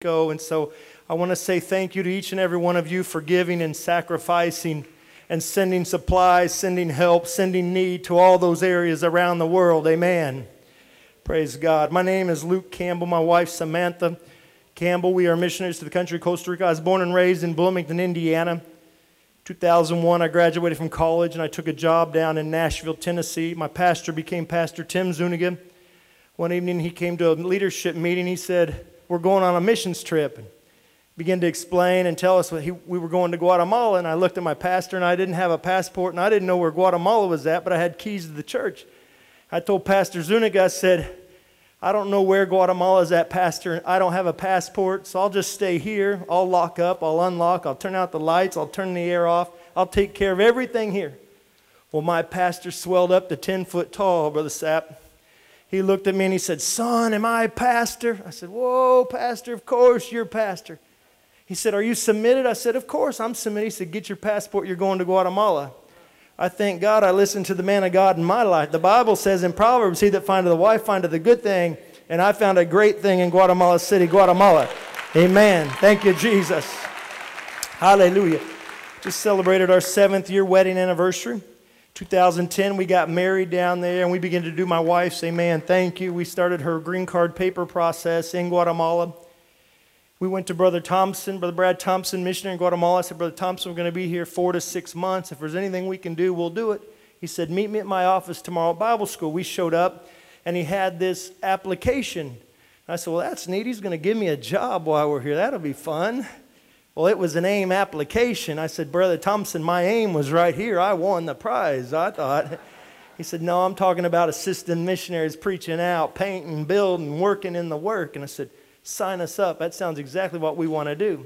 Rico. And so I want to say thank you to each and every one of you for giving and sacrificing and sending supplies, sending help, sending need to all those areas around the world. Amen. Praise God. My name is Luke Campbell. My wife, Samantha Campbell. We are missionaries to the country of Costa Rica. I was born and raised in Bloomington, Indiana. 2001, I graduated from college and I took a job down in Nashville, Tennessee. My pastor became Pastor Tim Zuniga. One evening, he came to a leadership meeting. He said, We're going on a missions trip. And began to explain and tell us he, we were going to Guatemala. And I looked at my pastor and I didn't have a passport and I didn't know where Guatemala was at, but I had keys to the church. I told Pastor Zuniga, I said, I don't know where Guatemala is at, Pastor. I don't have a passport, so I'll just stay here. I'll lock up, I'll unlock, I'll turn out the lights, I'll turn the air off. I'll take care of everything here. Well, my pastor swelled up to 10 foot tall, Brother Sapp. He looked at me and he said, Son, am I pastor? I said, Whoa, pastor, of course you're pastor. He said, Are you submitted? I said, Of course I'm submitted. He said, Get your passport, you're going to Guatemala. I thank God I listened to the man of God in my life. The Bible says in Proverbs, He that findeth a wife findeth a good thing, and I found a great thing in Guatemala City, Guatemala. Amen. Thank you, Jesus. Hallelujah. Just celebrated our seventh year wedding anniversary. 2010, we got married down there and we began to do my wife's amen. Thank you. We started her green card paper process in Guatemala. We went to Brother Thompson, Brother Brad Thompson, missionary in Guatemala. I said, Brother Thompson, we're going to be here four to six months. If there's anything we can do, we'll do it. He said, Meet me at my office tomorrow at Bible school. We showed up, and he had this application. I said, Well, that's neat. He's going to give me a job while we're here. That'll be fun. Well, it was an AIM application. I said, Brother Thompson, my aim was right here. I won the prize, I thought. He said, No, I'm talking about assistant missionaries preaching out, painting, building, working in the work. And I said, sign us up. That sounds exactly what we want to do.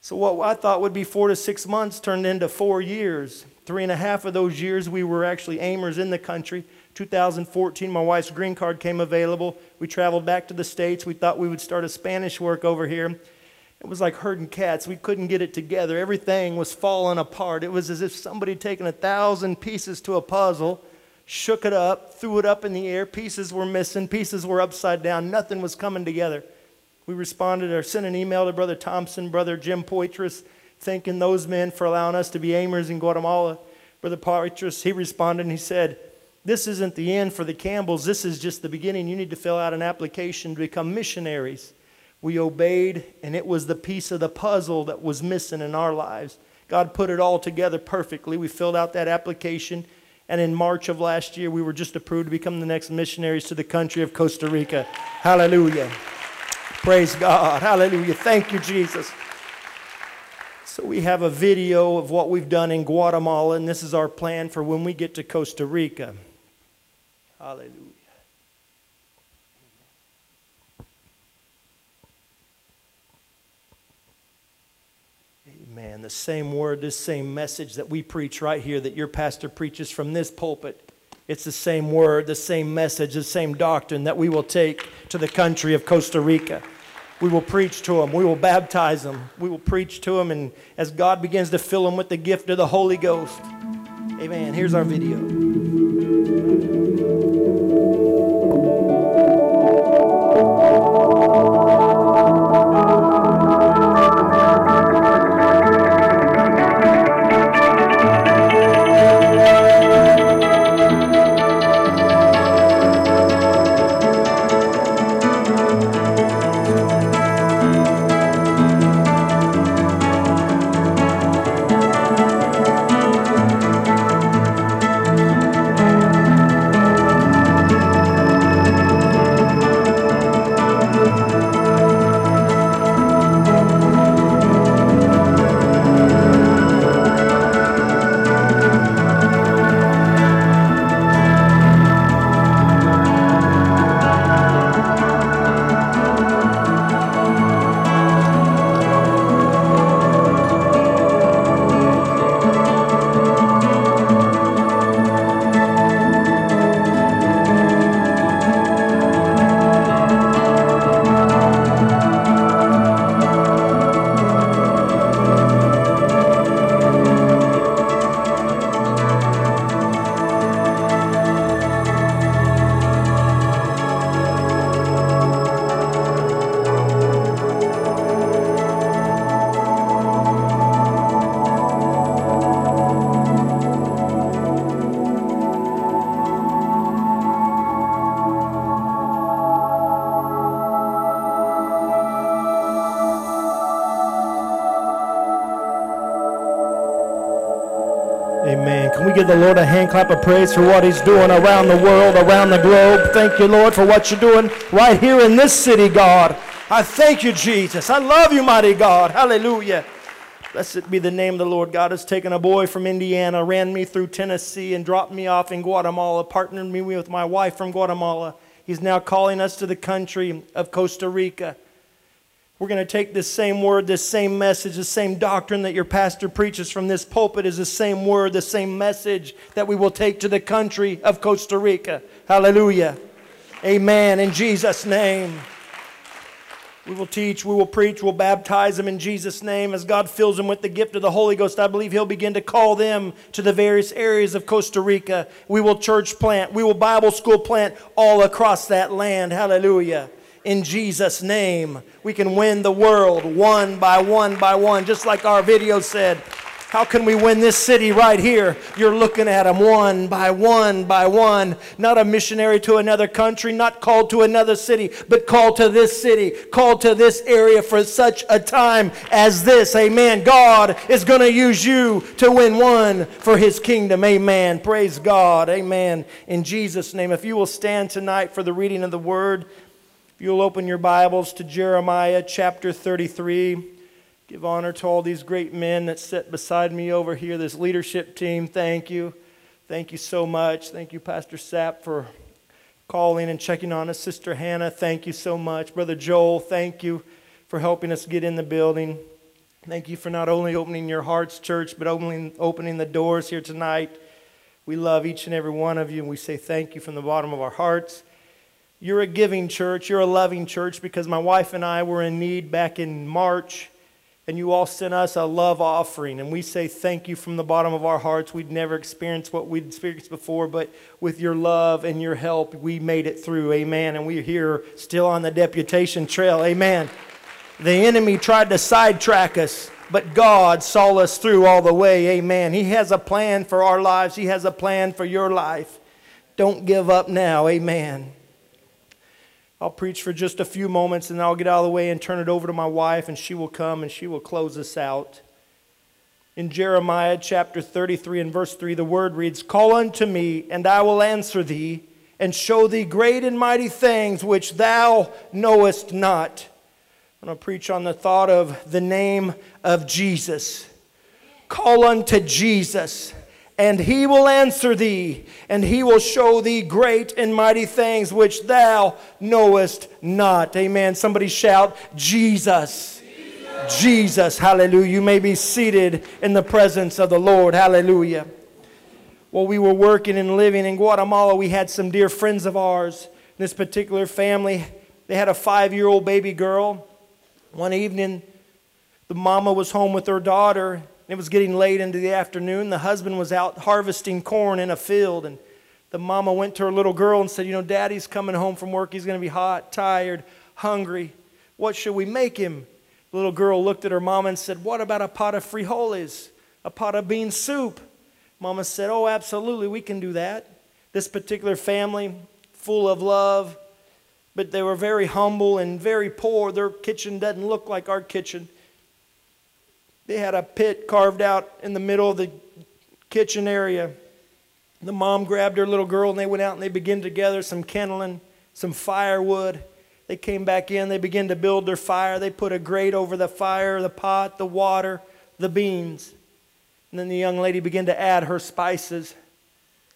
So, what I thought would be four to six months turned into four years. Three and a half of those years, we were actually aimers in the country. 2014, my wife's green card came available. We traveled back to the States. We thought we would start a Spanish work over here. It was like herding cats. We couldn't get it together. Everything was falling apart. It was as if somebody had taken a thousand pieces to a puzzle, shook it up, threw it up in the air. Pieces were missing, pieces were upside down. Nothing was coming together. We responded or sent an email to Brother Thompson, Brother Jim Poitras, thanking those men for allowing us to be aimers in Guatemala. Brother Poitras, he responded and he said, This isn't the end for the Campbells. This is just the beginning. You need to fill out an application to become missionaries. We obeyed, and it was the piece of the puzzle that was missing in our lives. God put it all together perfectly. We filled out that application, and in March of last year, we were just approved to become the next missionaries to the country of Costa Rica. Hallelujah. Praise God. Hallelujah. Thank you, Jesus. So, we have a video of what we've done in Guatemala, and this is our plan for when we get to Costa Rica. Hallelujah. Amen. The same word, this same message that we preach right here, that your pastor preaches from this pulpit. It's the same word, the same message, the same doctrine that we will take to the country of Costa Rica. We will preach to them. We will baptize them. We will preach to them. And as God begins to fill them with the gift of the Holy Ghost. Amen. Here's our video. Give the Lord a hand clap of praise for what He's doing around the world, around the globe? Thank you, Lord, for what you're doing right here in this city, God. I thank you, Jesus. I love you, mighty God. Hallelujah. Blessed be the name of the Lord. God has taken a boy from Indiana, ran me through Tennessee, and dropped me off in Guatemala, partnered me with my wife from Guatemala. He's now calling us to the country of Costa Rica. We're going to take this same word, this same message, the same doctrine that your pastor preaches from this pulpit is the same word, the same message that we will take to the country of Costa Rica. Hallelujah. Amen. In Jesus' name. We will teach, we will preach, we'll baptize them in Jesus' name. As God fills them with the gift of the Holy Ghost, I believe He'll begin to call them to the various areas of Costa Rica. We will church plant, we will Bible school plant all across that land. Hallelujah. In Jesus' name, we can win the world one by one by one, just like our video said. How can we win this city right here? You're looking at them one by one by one. Not a missionary to another country, not called to another city, but called to this city, called to this area for such a time as this. Amen. God is going to use you to win one for his kingdom. Amen. Praise God. Amen. In Jesus' name. If you will stand tonight for the reading of the word, if you'll open your Bibles to Jeremiah chapter 33. Give honor to all these great men that sit beside me over here, this leadership team. Thank you. Thank you so much. Thank you, Pastor Sapp, for calling and checking on us. Sister Hannah, thank you so much. Brother Joel, thank you for helping us get in the building. Thank you for not only opening your hearts, church, but opening, opening the doors here tonight. We love each and every one of you, and we say thank you from the bottom of our hearts. You're a giving church, you're a loving church because my wife and I were in need back in March and you all sent us a love offering. And we say thank you from the bottom of our hearts. We'd never experienced what we'd experienced before, but with your love and your help, we made it through. Amen. And we're here still on the deputation trail. Amen. The enemy tried to sidetrack us, but God saw us through all the way. Amen. He has a plan for our lives, He has a plan for your life. Don't give up now. Amen. I'll preach for just a few moments and I'll get out of the way and turn it over to my wife, and she will come and she will close us out. In Jeremiah chapter 33 and verse 3, the word reads Call unto me, and I will answer thee, and show thee great and mighty things which thou knowest not. I'm going to preach on the thought of the name of Jesus. Call unto Jesus and he will answer thee, and he will show thee great and mighty things which thou knowest not. Amen. Somebody shout, Jesus. Jesus. Hallelujah. You may be seated in the presence of the Lord. Hallelujah. While we were working and living in Guatemala, we had some dear friends of ours. This particular family, they had a five year old baby girl. One evening, the mama was home with her daughter it was getting late into the afternoon. The husband was out harvesting corn in a field, and the mama went to her little girl and said, You know, daddy's coming home from work. He's going to be hot, tired, hungry. What should we make him? The little girl looked at her mama and said, What about a pot of frijoles, a pot of bean soup? Mama said, Oh, absolutely, we can do that. This particular family, full of love, but they were very humble and very poor. Their kitchen doesn't look like our kitchen. They had a pit carved out in the middle of the kitchen area. The mom grabbed her little girl and they went out and they began to gather some kindling, some firewood. They came back in, they began to build their fire. They put a grate over the fire, the pot, the water, the beans. And then the young lady began to add her spices.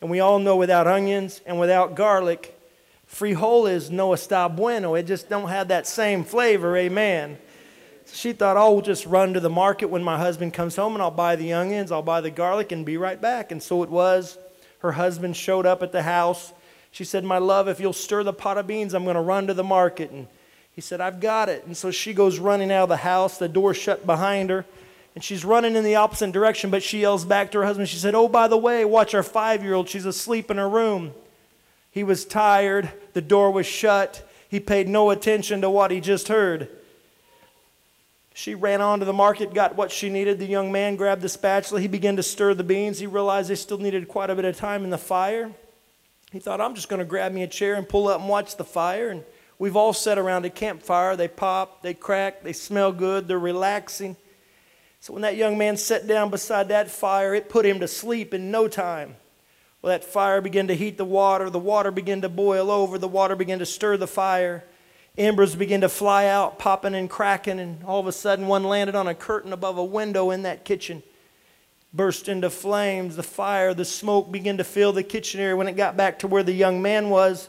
And we all know without onions and without garlic, frijoles no está bueno. It just don't have that same flavor, amen. She thought, oh, we'll just run to the market when my husband comes home and I'll buy the onions, I'll buy the garlic, and be right back. And so it was. Her husband showed up at the house. She said, My love, if you'll stir the pot of beans, I'm going to run to the market. And he said, I've got it. And so she goes running out of the house, the door shut behind her. And she's running in the opposite direction, but she yells back to her husband. She said, Oh, by the way, watch our five year old. She's asleep in her room. He was tired. The door was shut. He paid no attention to what he just heard. She ran on to the market, got what she needed. The young man grabbed the spatula. He began to stir the beans. He realized they still needed quite a bit of time in the fire. He thought, I'm just going to grab me a chair and pull up and watch the fire. And we've all sat around a campfire. They pop, they crack, they smell good, they're relaxing. So when that young man sat down beside that fire, it put him to sleep in no time. Well, that fire began to heat the water. The water began to boil over. The water began to stir the fire. Embers began to fly out, popping and cracking, and all of a sudden one landed on a curtain above a window in that kitchen. Burst into flames. The fire, the smoke began to fill the kitchen area. When it got back to where the young man was,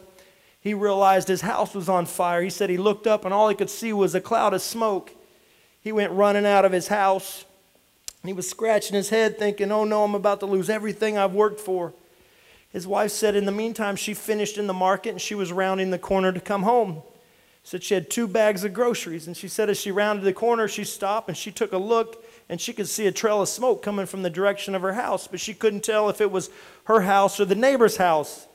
he realized his house was on fire. He said he looked up and all he could see was a cloud of smoke. He went running out of his house. He was scratching his head, thinking, Oh no, I'm about to lose everything I've worked for. His wife said in the meantime, she finished in the market and she was rounding the corner to come home said she had two bags of groceries. And she said as she rounded the corner, she stopped and she took a look and she could see a trail of smoke coming from the direction of her house, but she couldn't tell if it was her house or the neighbor's house.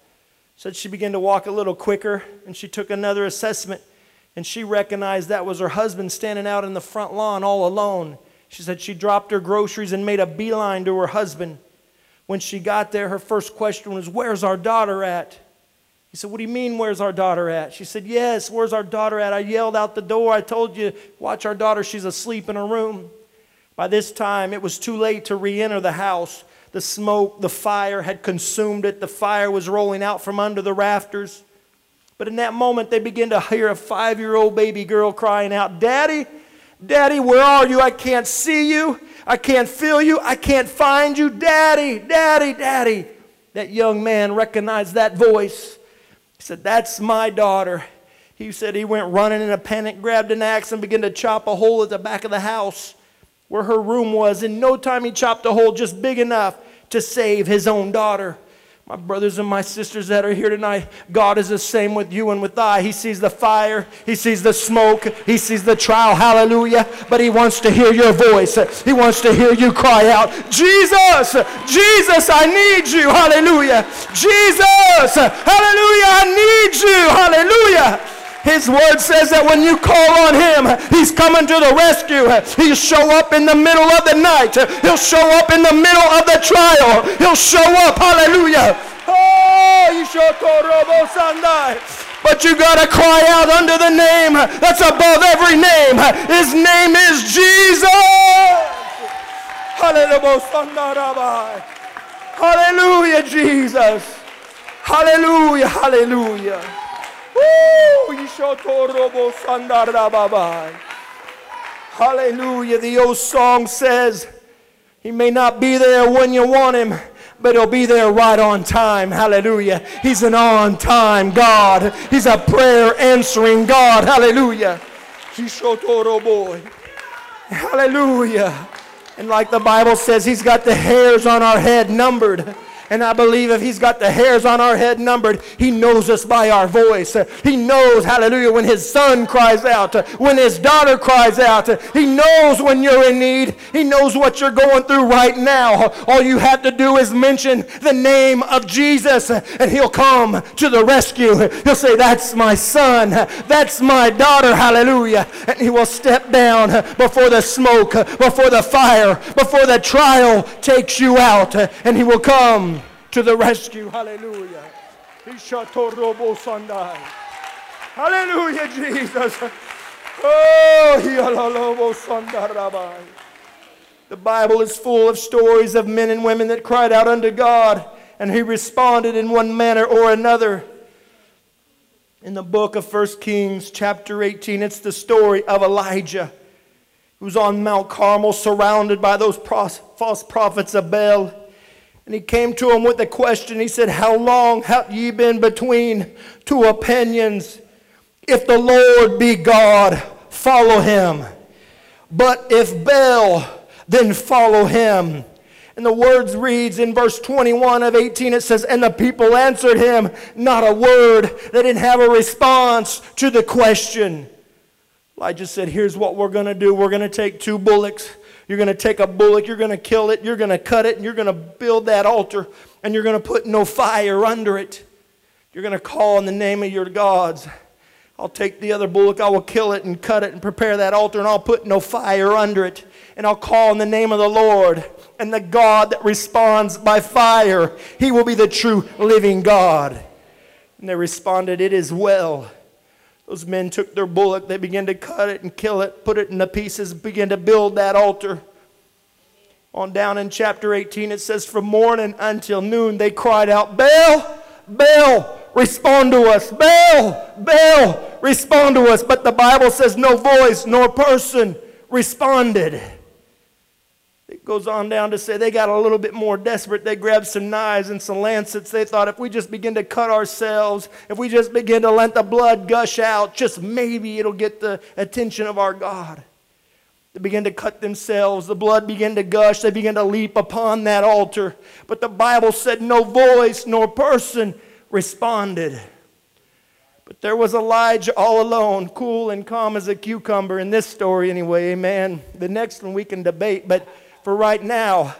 Said she began to walk a little quicker and she took another assessment and she recognized that was her husband standing out in the front lawn all alone. She said she dropped her groceries and made a beeline to her husband. When she got there, her first question was, Where's our daughter at? He said, What do you mean, where's our daughter at? She said, Yes, where's our daughter at? I yelled out the door. I told you, watch our daughter. She's asleep in her room. By this time, it was too late to re enter the house. The smoke, the fire had consumed it. The fire was rolling out from under the rafters. But in that moment, they began to hear a five year old baby girl crying out, Daddy, Daddy, where are you? I can't see you. I can't feel you. I can't find you. Daddy, Daddy, Daddy. That young man recognized that voice said, That's my daughter. He said he went running in a panic, grabbed an axe, and began to chop a hole at the back of the house where her room was. In no time, he chopped a hole just big enough to save his own daughter. My brothers and my sisters that are here tonight, God is the same with you and with I. He sees the fire, He sees the smoke, He sees the trial, hallelujah. But He wants to hear your voice. He wants to hear you cry out, Jesus, Jesus, I need you, hallelujah. Jesus, hallelujah, I need you, hallelujah. His word says that when you call on him, he's coming to the rescue. He'll show up in the middle of the night. He'll show up in the middle of the trial. He'll show up. Hallelujah. Oh, but you got to cry out under the name that's above every name. His name is Jesus. Hallelujah. Hallelujah, Jesus. Hallelujah, hallelujah. Hallelujah. The old song says, He may not be there when you want Him, but He'll be there right on time. Hallelujah. He's an on time God, He's a prayer answering God. Hallelujah. Hallelujah. And like the Bible says, He's got the hairs on our head numbered. And I believe if He's got the hairs on our head numbered, He knows us by our voice. He knows, hallelujah, when His son cries out, when His daughter cries out. He knows when you're in need. He knows what you're going through right now. All you have to do is mention the name of Jesus, and He'll come to the rescue. He'll say, That's my son. That's my daughter. Hallelujah. And He will step down before the smoke, before the fire, before the trial takes you out, and He will come to the rescue. Hallelujah. Hallelujah, Jesus. Oh, the Bible is full of stories of men and women that cried out unto God, and He responded in one manner or another. In the book of 1 Kings, chapter 18, it's the story of Elijah, who's on Mount Carmel surrounded by those false prophets of Baal. And he came to him with a question. He said, How long have ye been between two opinions? If the Lord be God, follow him. But if Baal, then follow him. And the words reads in verse 21 of 18, it says, And the people answered him not a word. They didn't have a response to the question. Elijah said, Here's what we're going to do. We're going to take two bullocks you're going to take a bullock, you're going to kill it, you're going to cut it, and you're going to build that altar, and you're going to put no fire under it. You're going to call on the name of your gods. I'll take the other bullock, I will kill it and cut it and prepare that altar, and I'll put no fire under it. And I'll call on the name of the Lord and the God that responds by fire. He will be the true living God. And they responded, It is well. Those men took their bullock, they began to cut it and kill it, put it in the pieces, began to build that altar. On down in chapter 18, it says, From morning until noon, they cried out, Baal, Baal, respond to us. Baal, Baal, respond to us. But the Bible says, No voice nor person responded. It goes on down to say they got a little bit more desperate. They grabbed some knives and some lancets. They thought if we just begin to cut ourselves, if we just begin to let the blood gush out, just maybe it'll get the attention of our God. They began to cut themselves. The blood began to gush. They began to leap upon that altar. But the Bible said no voice nor person responded. But there was Elijah all alone, cool and calm as a cucumber in this story, anyway. Amen. The next one we can debate. But for right now,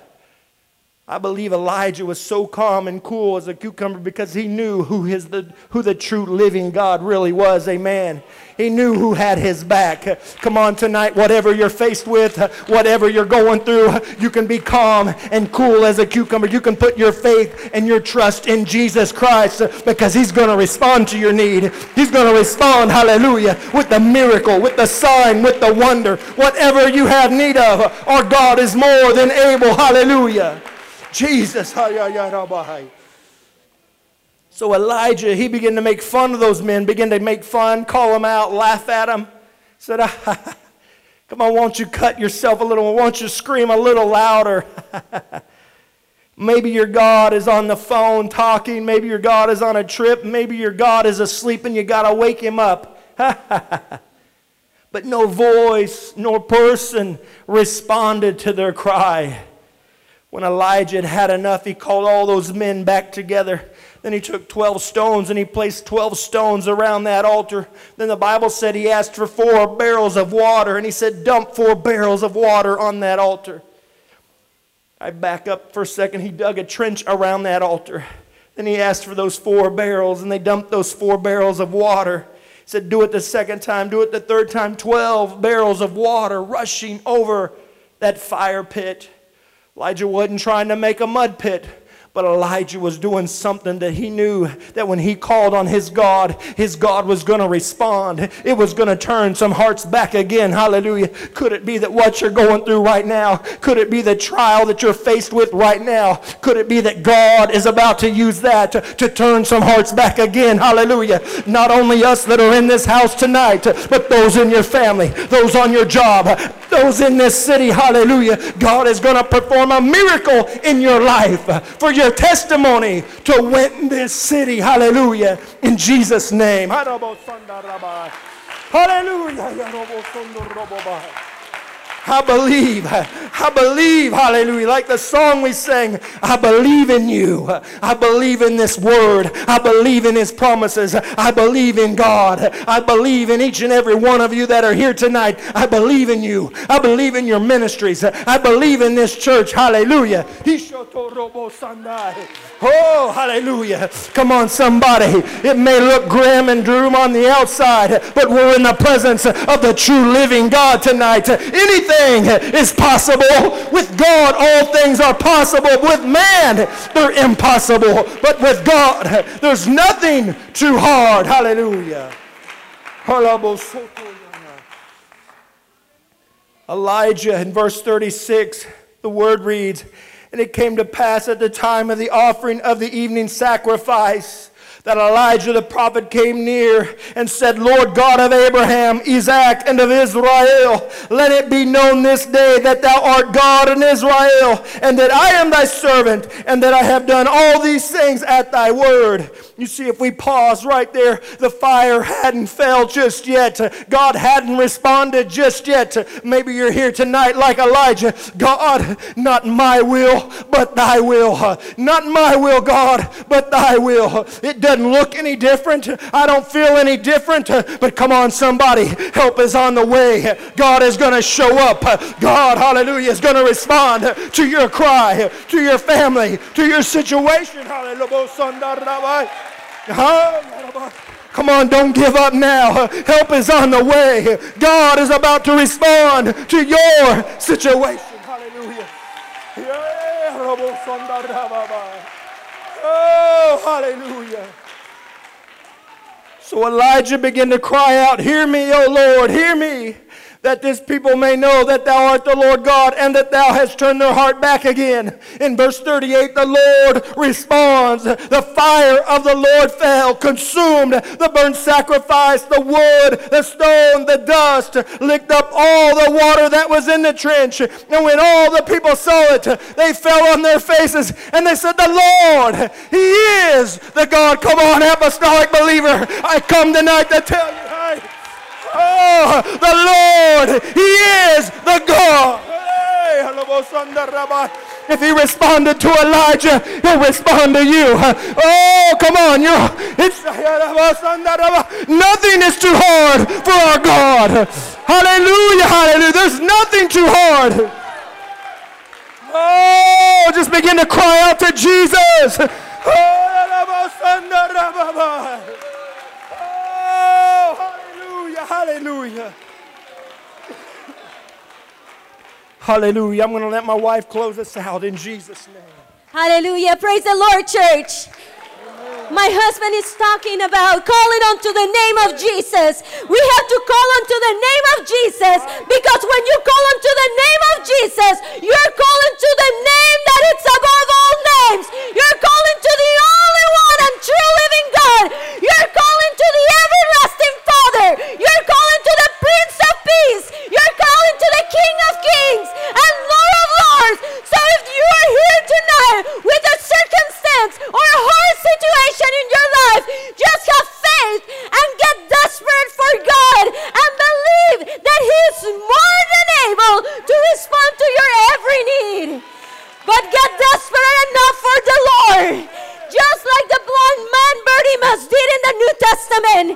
I believe Elijah was so calm and cool as a cucumber because he knew who, his, the, who the true living God really was. Amen. He knew who had his back. Come on tonight, whatever you're faced with, whatever you're going through, you can be calm and cool as a cucumber. You can put your faith and your trust in Jesus Christ because he's going to respond to your need. He's going to respond, hallelujah, with the miracle, with the sign, with the wonder. Whatever you have need of, our God is more than able. Hallelujah. Jesus. So Elijah, he began to make fun of those men, began to make fun, call them out, laugh at them. Said, ah, Come on, won't you cut yourself a little? Won't you scream a little louder? Maybe your God is on the phone talking. Maybe your God is on a trip. Maybe your God is asleep and you got to wake him up. but no voice nor person responded to their cry. When Elijah had had enough, he called all those men back together. Then he took 12 stones and he placed 12 stones around that altar. Then the Bible said he asked for four barrels of water and he said, Dump four barrels of water on that altar. I back up for a second. He dug a trench around that altar. Then he asked for those four barrels and they dumped those four barrels of water. He said, Do it the second time, do it the third time. 12 barrels of water rushing over that fire pit. Elijah wasn't trying to make a mud pit. But Elijah was doing something that he knew that when he called on his God, his God was going to respond. It was going to turn some hearts back again. Hallelujah. Could it be that what you're going through right now, could it be the trial that you're faced with right now? Could it be that God is about to use that to, to turn some hearts back again? Hallelujah. Not only us that are in this house tonight, but those in your family, those on your job, those in this city. Hallelujah. God is going to perform a miracle in your life for your testimony to win this city. Hallelujah. In Jesus' name. Hallelujah. I believe. I believe. Hallelujah. Like the song we sang, I believe in you. I believe in this word. I believe in his promises. I believe in God. I believe in each and every one of you that are here tonight. I believe in you. I believe in your ministries. I believe in this church. Hallelujah. Oh, hallelujah. Come on, somebody. It may look grim and doom on the outside, but we're in the presence of the true living God tonight. Anything is possible. With God, all things are possible. With man, they're impossible. But with God, there's nothing too hard. Hallelujah. Elijah in verse 36, the word reads, and it came to pass at the time of the offering of the evening sacrifice that Elijah the prophet came near and said, Lord God of Abraham, Isaac, and of Israel, let it be known this day that thou art God in Israel, and that I am thy servant, and that I have done all these things at thy word. You see, if we pause right there, the fire hadn't fell just yet. God hadn't responded just yet. Maybe you're here tonight like Elijah. God, not my will, but thy will. Not my will, God, but thy will. It does doesn't look any different. I don't feel any different. But come on, somebody, help is on the way. God is going to show up. God, hallelujah, is going to respond to your cry, to your family, to your situation. Come on, don't give up now. Help is on the way. God is about to respond to your situation. Hallelujah. Oh, hallelujah. So Elijah began to cry out, Hear me, O Lord, hear me. That this people may know that thou art the Lord God and that thou hast turned their heart back again. In verse 38, the Lord responds. The fire of the Lord fell, consumed the burnt sacrifice, the wood, the stone, the dust, licked up all the water that was in the trench. And when all the people saw it, they fell on their faces and they said, The Lord, He is the God. Come on, apostolic believer. I come tonight to tell you. Oh, the Lord, He is the God. If he responded to Elijah, he'll respond to you. Oh, come on. you it's, nothing is too hard for our God. Hallelujah, hallelujah. There's nothing too hard. Oh, just begin to cry out to Jesus. Oh, Hallelujah. Hallelujah. I'm going to let my wife close us out in Jesus' name. Hallelujah. Praise the Lord, church. My husband is talking about calling unto the name of Jesus. We have to call unto the name of Jesus because when you call unto the name of Jesus, you're calling to the name that is above all names. You're calling to the only one and true living God. You're calling to the everlasting Father. You're calling to the Prince of Peace. You're calling to the King of Kings and Lord of Lords. So if you are here tonight with a circumstance or a hard situation in your life, just have faith and get desperate for God and believe that He is more than able to respond to your every need. But get desperate enough for the Lord. Just like the blind man Bartimaeus did in the New Testament.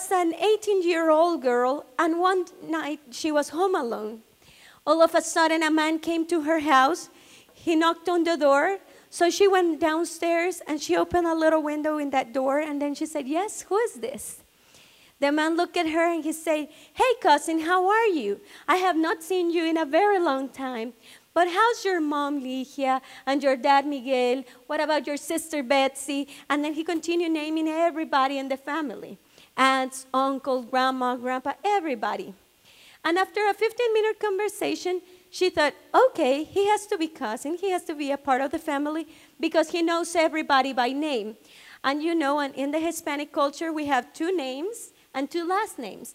Was an 18 year old girl, and one night she was home alone. All of a sudden, a man came to her house. He knocked on the door so she went downstairs and she opened a little window in that door and then she said, Yes, who is this? The man looked at her and he said, Hey, cousin, how are you? I have not seen you in a very long time. But how's your mom, Ligia, and your dad, Miguel? What about your sister, Betsy? And then he continued naming everybody in the family aunts, uncle, grandma, grandpa, everybody. And after a 15 minute conversation, she thought, okay, he has to be cousin, he has to be a part of the family because he knows everybody by name. And you know, in the Hispanic culture, we have two names and two last names.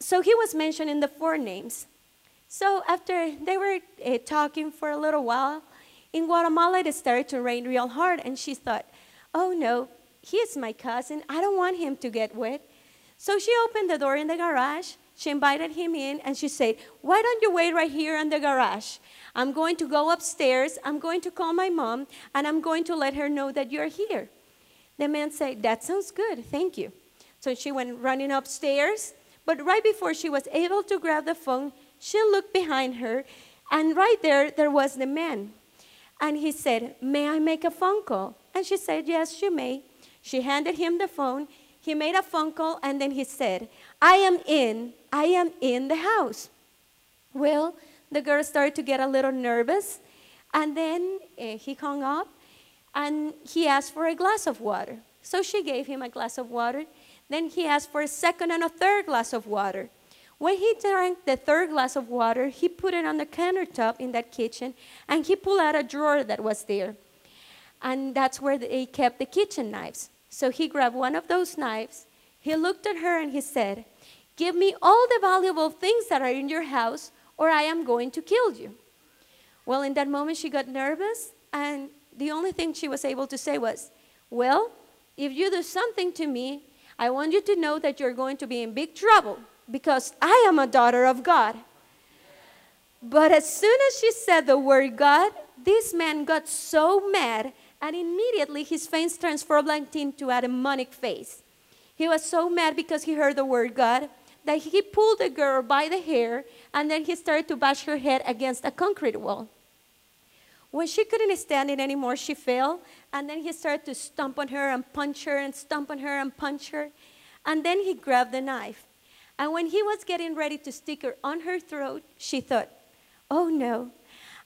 So he was mentioned in the four names. So after they were uh, talking for a little while, in Guatemala it started to rain real hard, and she thought, oh no, he is my cousin. I don't want him to get wet. So she opened the door in the garage she invited him in and she said, Why don't you wait right here in the garage? I'm going to go upstairs, I'm going to call my mom, and I'm going to let her know that you're here. The man said, That sounds good, thank you. So she went running upstairs, but right before she was able to grab the phone, she looked behind her, and right there, there was the man. And he said, May I make a phone call? And she said, Yes, you may. She handed him the phone. He made a phone call, and then he said, I am in, I am in the house. Well, the girl started to get a little nervous, and then uh, he hung up, and he asked for a glass of water. So she gave him a glass of water. Then he asked for a second and a third glass of water. When he drank the third glass of water, he put it on the countertop in that kitchen and he pulled out a drawer that was there. And that's where they kept the kitchen knives. So he grabbed one of those knives. He looked at her and he said, Give me all the valuable things that are in your house, or I am going to kill you. Well, in that moment, she got nervous, and the only thing she was able to say was, Well, if you do something to me, I want you to know that you're going to be in big trouble because I am a daughter of God. But as soon as she said the word God, this man got so mad, and immediately his face transformed into a demonic face. He was so mad because he heard the word God that he pulled the girl by the hair and then he started to bash her head against a concrete wall. When she couldn't stand it anymore, she fell, and then he started to stomp on her and punch her and stomp on her and punch her. And then he grabbed the knife and when he was getting ready to stick her on her throat, she thought, Oh no,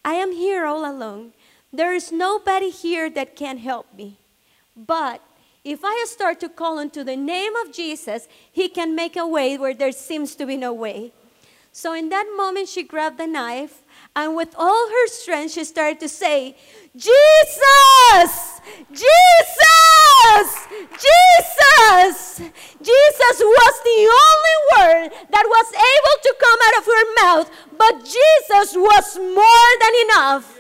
I am here all alone. There is nobody here that can help me. But if I start to call unto the name of Jesus, he can make a way where there seems to be no way. So in that moment, she grabbed the knife and with all her strength, she started to say, Jesus! Jesus! Jesus! Jesus was the only word that was able to come out of her mouth, but Jesus was more than enough.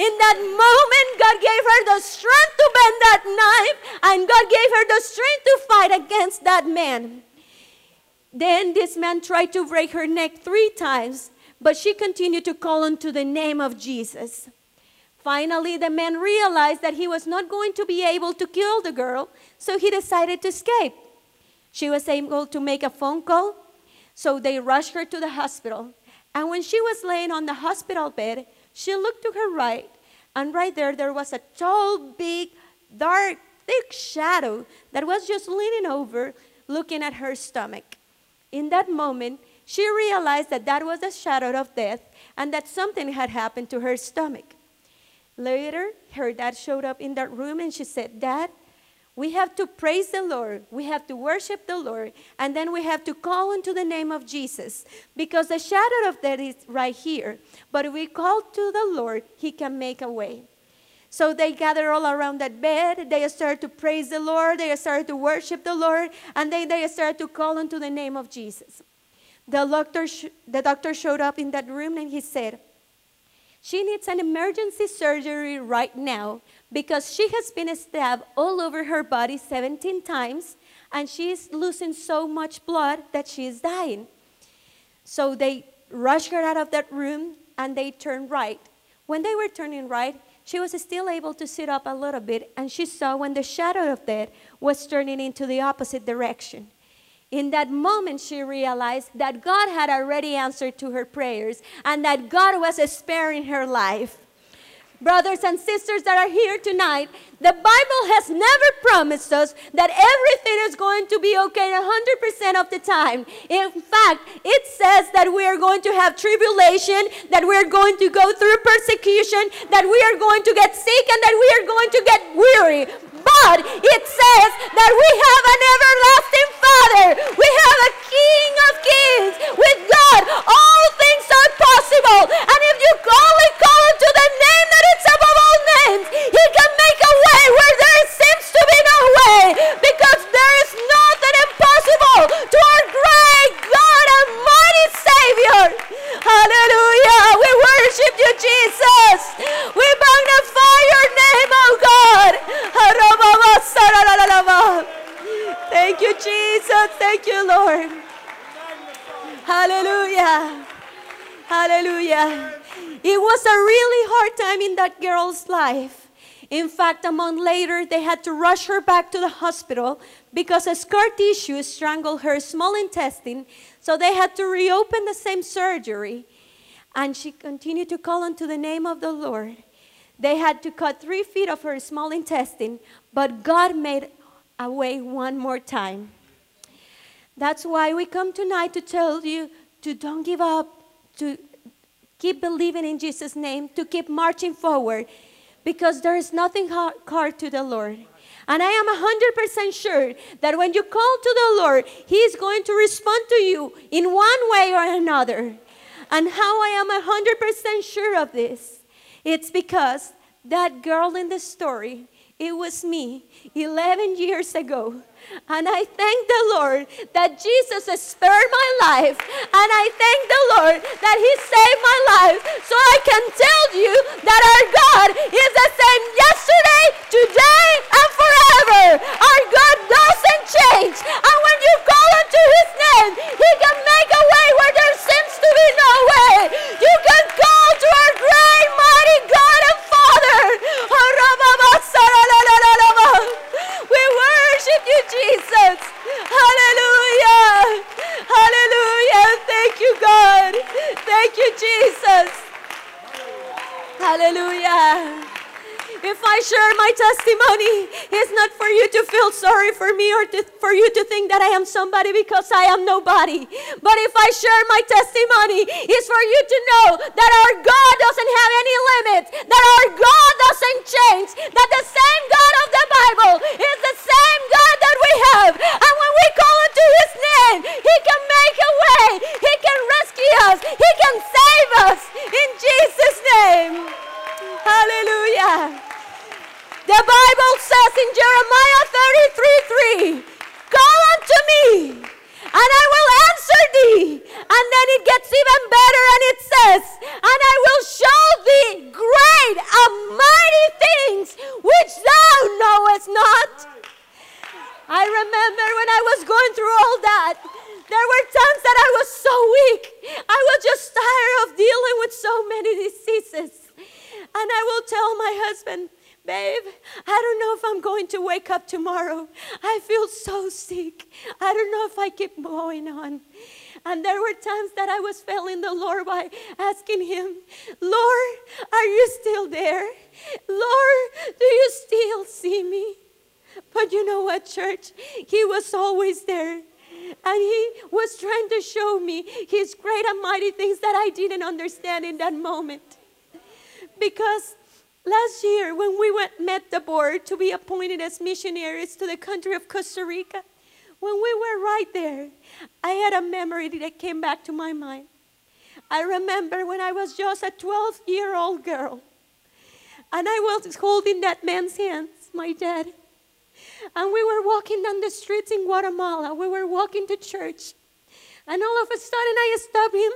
In that moment, God gave her the strength to bend that knife, and God gave her the strength to fight against that man. Then this man tried to break her neck three times, but she continued to call unto the name of Jesus. Finally, the man realized that he was not going to be able to kill the girl, so he decided to escape. She was able to make a phone call, so they rushed her to the hospital. And when she was laying on the hospital bed, she looked to her right, and right there, there was a tall, big, dark, thick shadow that was just leaning over, looking at her stomach. In that moment, she realized that that was the shadow of death and that something had happened to her stomach. Later, her dad showed up in that room and she said, Dad, we have to praise the Lord, we have to worship the Lord, and then we have to call into the name of Jesus because the shadow of death is right here. But if we call to the Lord, He can make a way. So they gather all around that bed. They start to praise the Lord. They start to worship the Lord. And then they start to call unto the name of Jesus. The doctor, the doctor showed up in that room and he said, She needs an emergency surgery right now because she has been stabbed all over her body 17 times and she is losing so much blood that she is dying. So they rushed her out of that room and they turned right. When they were turning right, she was still able to sit up a little bit and she saw when the shadow of death was turning into the opposite direction. In that moment, she realized that God had already answered to her prayers and that God was sparing her life. Brothers and sisters that are here tonight, the Bible has never promised us that everything is going to be okay 100% of the time. In fact, it says that we are going to have tribulation, that we are going to go through persecution, that we are going to get sick, and that we are going to get weary. But it says that we have an everlasting Father. We have a King of Kings. With God, all things are possible. And if you only call to the name that is above all names, He can make a way where there seems to be no way. Because there is nothing impossible to our great God and mighty Savior. Hallelujah. We worship you, Jesus. We magnify your name, oh God. Thank you, Jesus. Thank you, Lord. Hallelujah. It was a really hard time in that girl's life. In fact, a month later, they her back to the hospital because a scar tissue strangled her small intestine. So they had to reopen the same surgery. And she continued to call unto the name of the Lord. They had to cut three feet of her small intestine, but God made a way one more time. That's why we come tonight to tell you to don't give up, to keep believing in Jesus' name, to keep marching forward, because there is nothing hard to the Lord. And I am 100% sure that when you call to the Lord, He is going to respond to you in one way or another. And how I am 100% sure of this, it's because that girl in the story, it was me 11 years ago and I thank the Lord that Jesus spared my life. And I thank the Lord that He saved my life. So I can tell you that our God is the same yesterday, today, and forever. Our God doesn't change. And when you call unto His name, He can make a way where there seems to be no way. You can call to our great, mighty God and Father. You, Jesus. Hallelujah. Hallelujah. Thank you, God. Thank you, Jesus. Hallelujah. If I share my testimony, it's not for you to feel sorry for me or to, for you to think that I am somebody because I am nobody. But if I share my testimony, it's for you to know that our God doesn't have any limits, that our God doesn't change, that the same God of the Bible is the same God that we have. And when we call into His name, He can make a way, He can rescue us, He can save us in Jesus' name. Hallelujah. The Bible says in Jeremiah 33 3, Call unto me, and I will answer thee. And then it gets even better, and it says, And I will show thee great and mighty things which thou knowest not. I remember when I was going through all that. There were times that I was so weak. I was just tired of dealing with so many diseases. And I will tell my husband, Babe, I don't know if I'm going to wake up tomorrow. I feel so sick. I don't know if I keep going on. And there were times that I was failing the Lord by asking Him, Lord, are you still there? Lord, do you still see me? But you know what, church? He was always there. And he was trying to show me his great and mighty things that I didn't understand in that moment. Because Last year, when we went, met the board to be appointed as missionaries to the country of Costa Rica, when we were right there, I had a memory that came back to my mind. I remember when I was just a 12 year old girl, and I was holding that man's hands, my dad. And we were walking down the streets in Guatemala. We were walking to church. And all of a sudden, I stopped him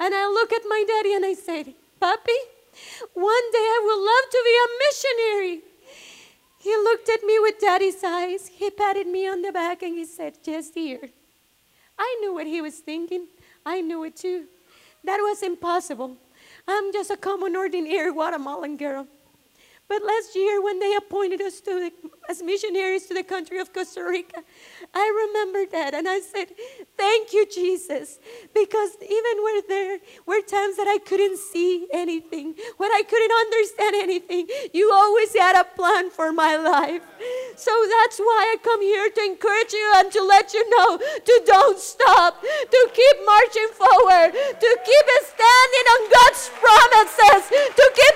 and I looked at my daddy and I said, Papi, one day I would love to be a missionary. He looked at me with daddy's eyes. He patted me on the back and he said, Yes, dear. I knew what he was thinking. I knew it too. That was impossible. I'm just a common, ordinary Guatemalan girl. But last year, when they appointed us to the, as missionaries to the country of Costa Rica, I remember that and I said, Thank you, Jesus. Because even when there were times that I couldn't see anything, when I couldn't understand anything, you always had a plan for my life. So that's why I come here to encourage you and to let you know to don't stop, to keep marching forward, to keep standing on God's promises, to keep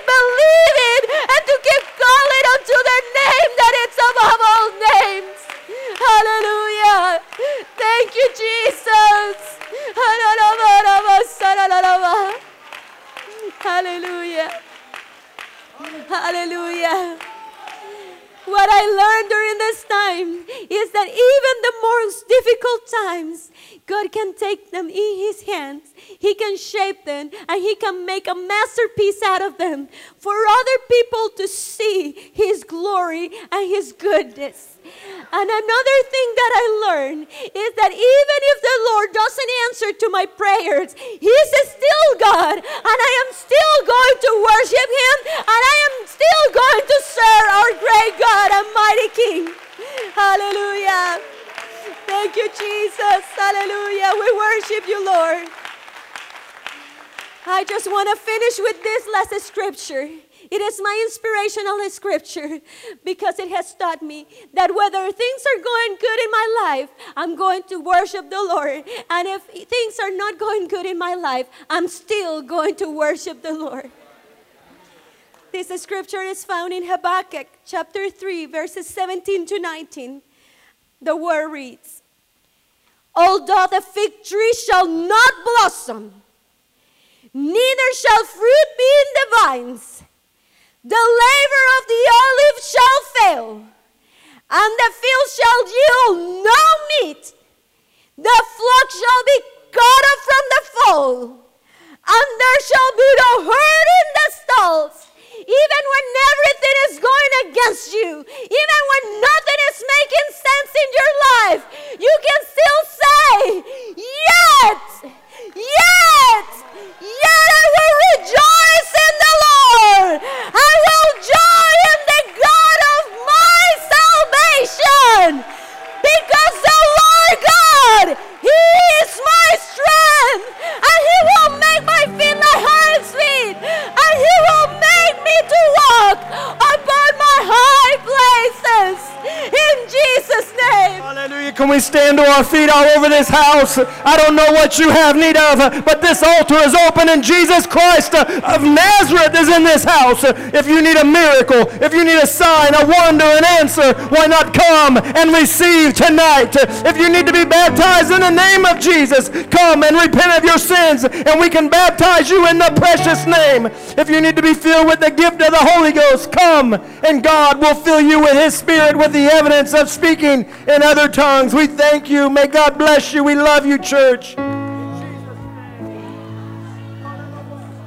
can make a masterpiece out of them for other people to see His glory and His goodness. And another thing that I learned is that even if the Lord doesn't answer to my prayers, He's still God, and I am still going to worship Him, and I am still going to serve our great God and mighty King. Hallelujah. Thank you, Jesus. Hallelujah. We worship you, Lord. I just want to finish with this last scripture. It is my inspirational scripture because it has taught me that whether things are going good in my life, I'm going to worship the Lord. And if things are not going good in my life, I'm still going to worship the Lord. This scripture is found in Habakkuk chapter 3, verses 17 to 19. The word reads Although the fig tree shall not blossom, neither shall fruit be in the vines the labor of the olive shall fail, and the field shall yield no meat. The flock shall be cut off from the fold, and there shall be no herd in the stalls. Even when everything is going against you, even when nothing is making sense in your life, you can still say, Yet, yet, yet I will rejoice in the Lord. I will joy in the God of my salvation. Because the Lord God, He is my strength, and He will make my feet like hinds feet, and He will make me to walk upon my high places. In Jesus' name. Hallelujah. Can we stand to our feet all over this house? I don't know what you have need of, but this altar is open and Jesus Christ of Nazareth is in this house. If you need a miracle, if you need a sign, a wonder, an answer, why not come and receive tonight? If you need to be baptized in the name of Jesus, come and repent of your sins and we can baptize you in the precious name. If you need to be filled with the gift of the Holy Ghost, come and God will fill you with His Spirit with the evidence of speaking in other tongues. We thank you. May God bless you. We love you, church.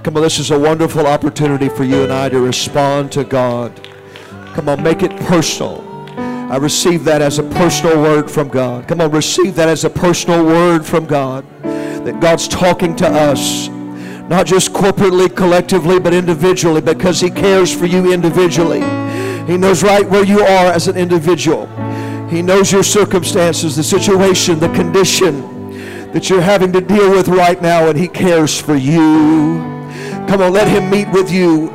Come on, this is a wonderful opportunity for you and I to respond to God. Come on, make it personal. I receive that as a personal word from God. Come on, receive that as a personal word from God. That God's talking to us, not just corporately, collectively, but individually, because He cares for you individually. He knows right where you are as an individual. He knows your circumstances, the situation, the condition that you're having to deal with right now, and He cares for you. Come on, let Him meet with you.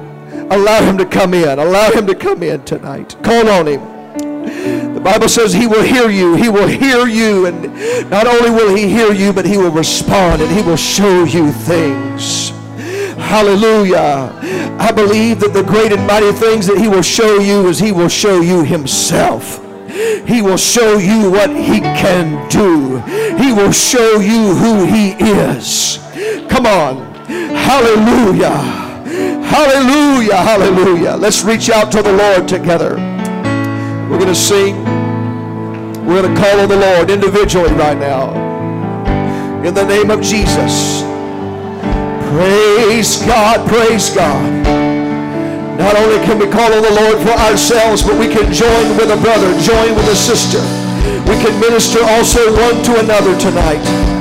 Allow Him to come in. Allow Him to come in tonight. Call on Him. The Bible says He will hear you. He will hear you. And not only will He hear you, but He will respond and He will show you things. Hallelujah. I believe that the great and mighty things that He will show you is He will show you Himself. He will show you what He can do. He will show you who He is. Come on. Hallelujah. Hallelujah. Hallelujah. Let's reach out to the Lord together. We're going to sing. We're going to call on the Lord individually right now. In the name of Jesus. Praise God. Praise God. Not only can we call on the Lord for ourselves, but we can join with a brother, join with a sister. We can minister also one to another tonight.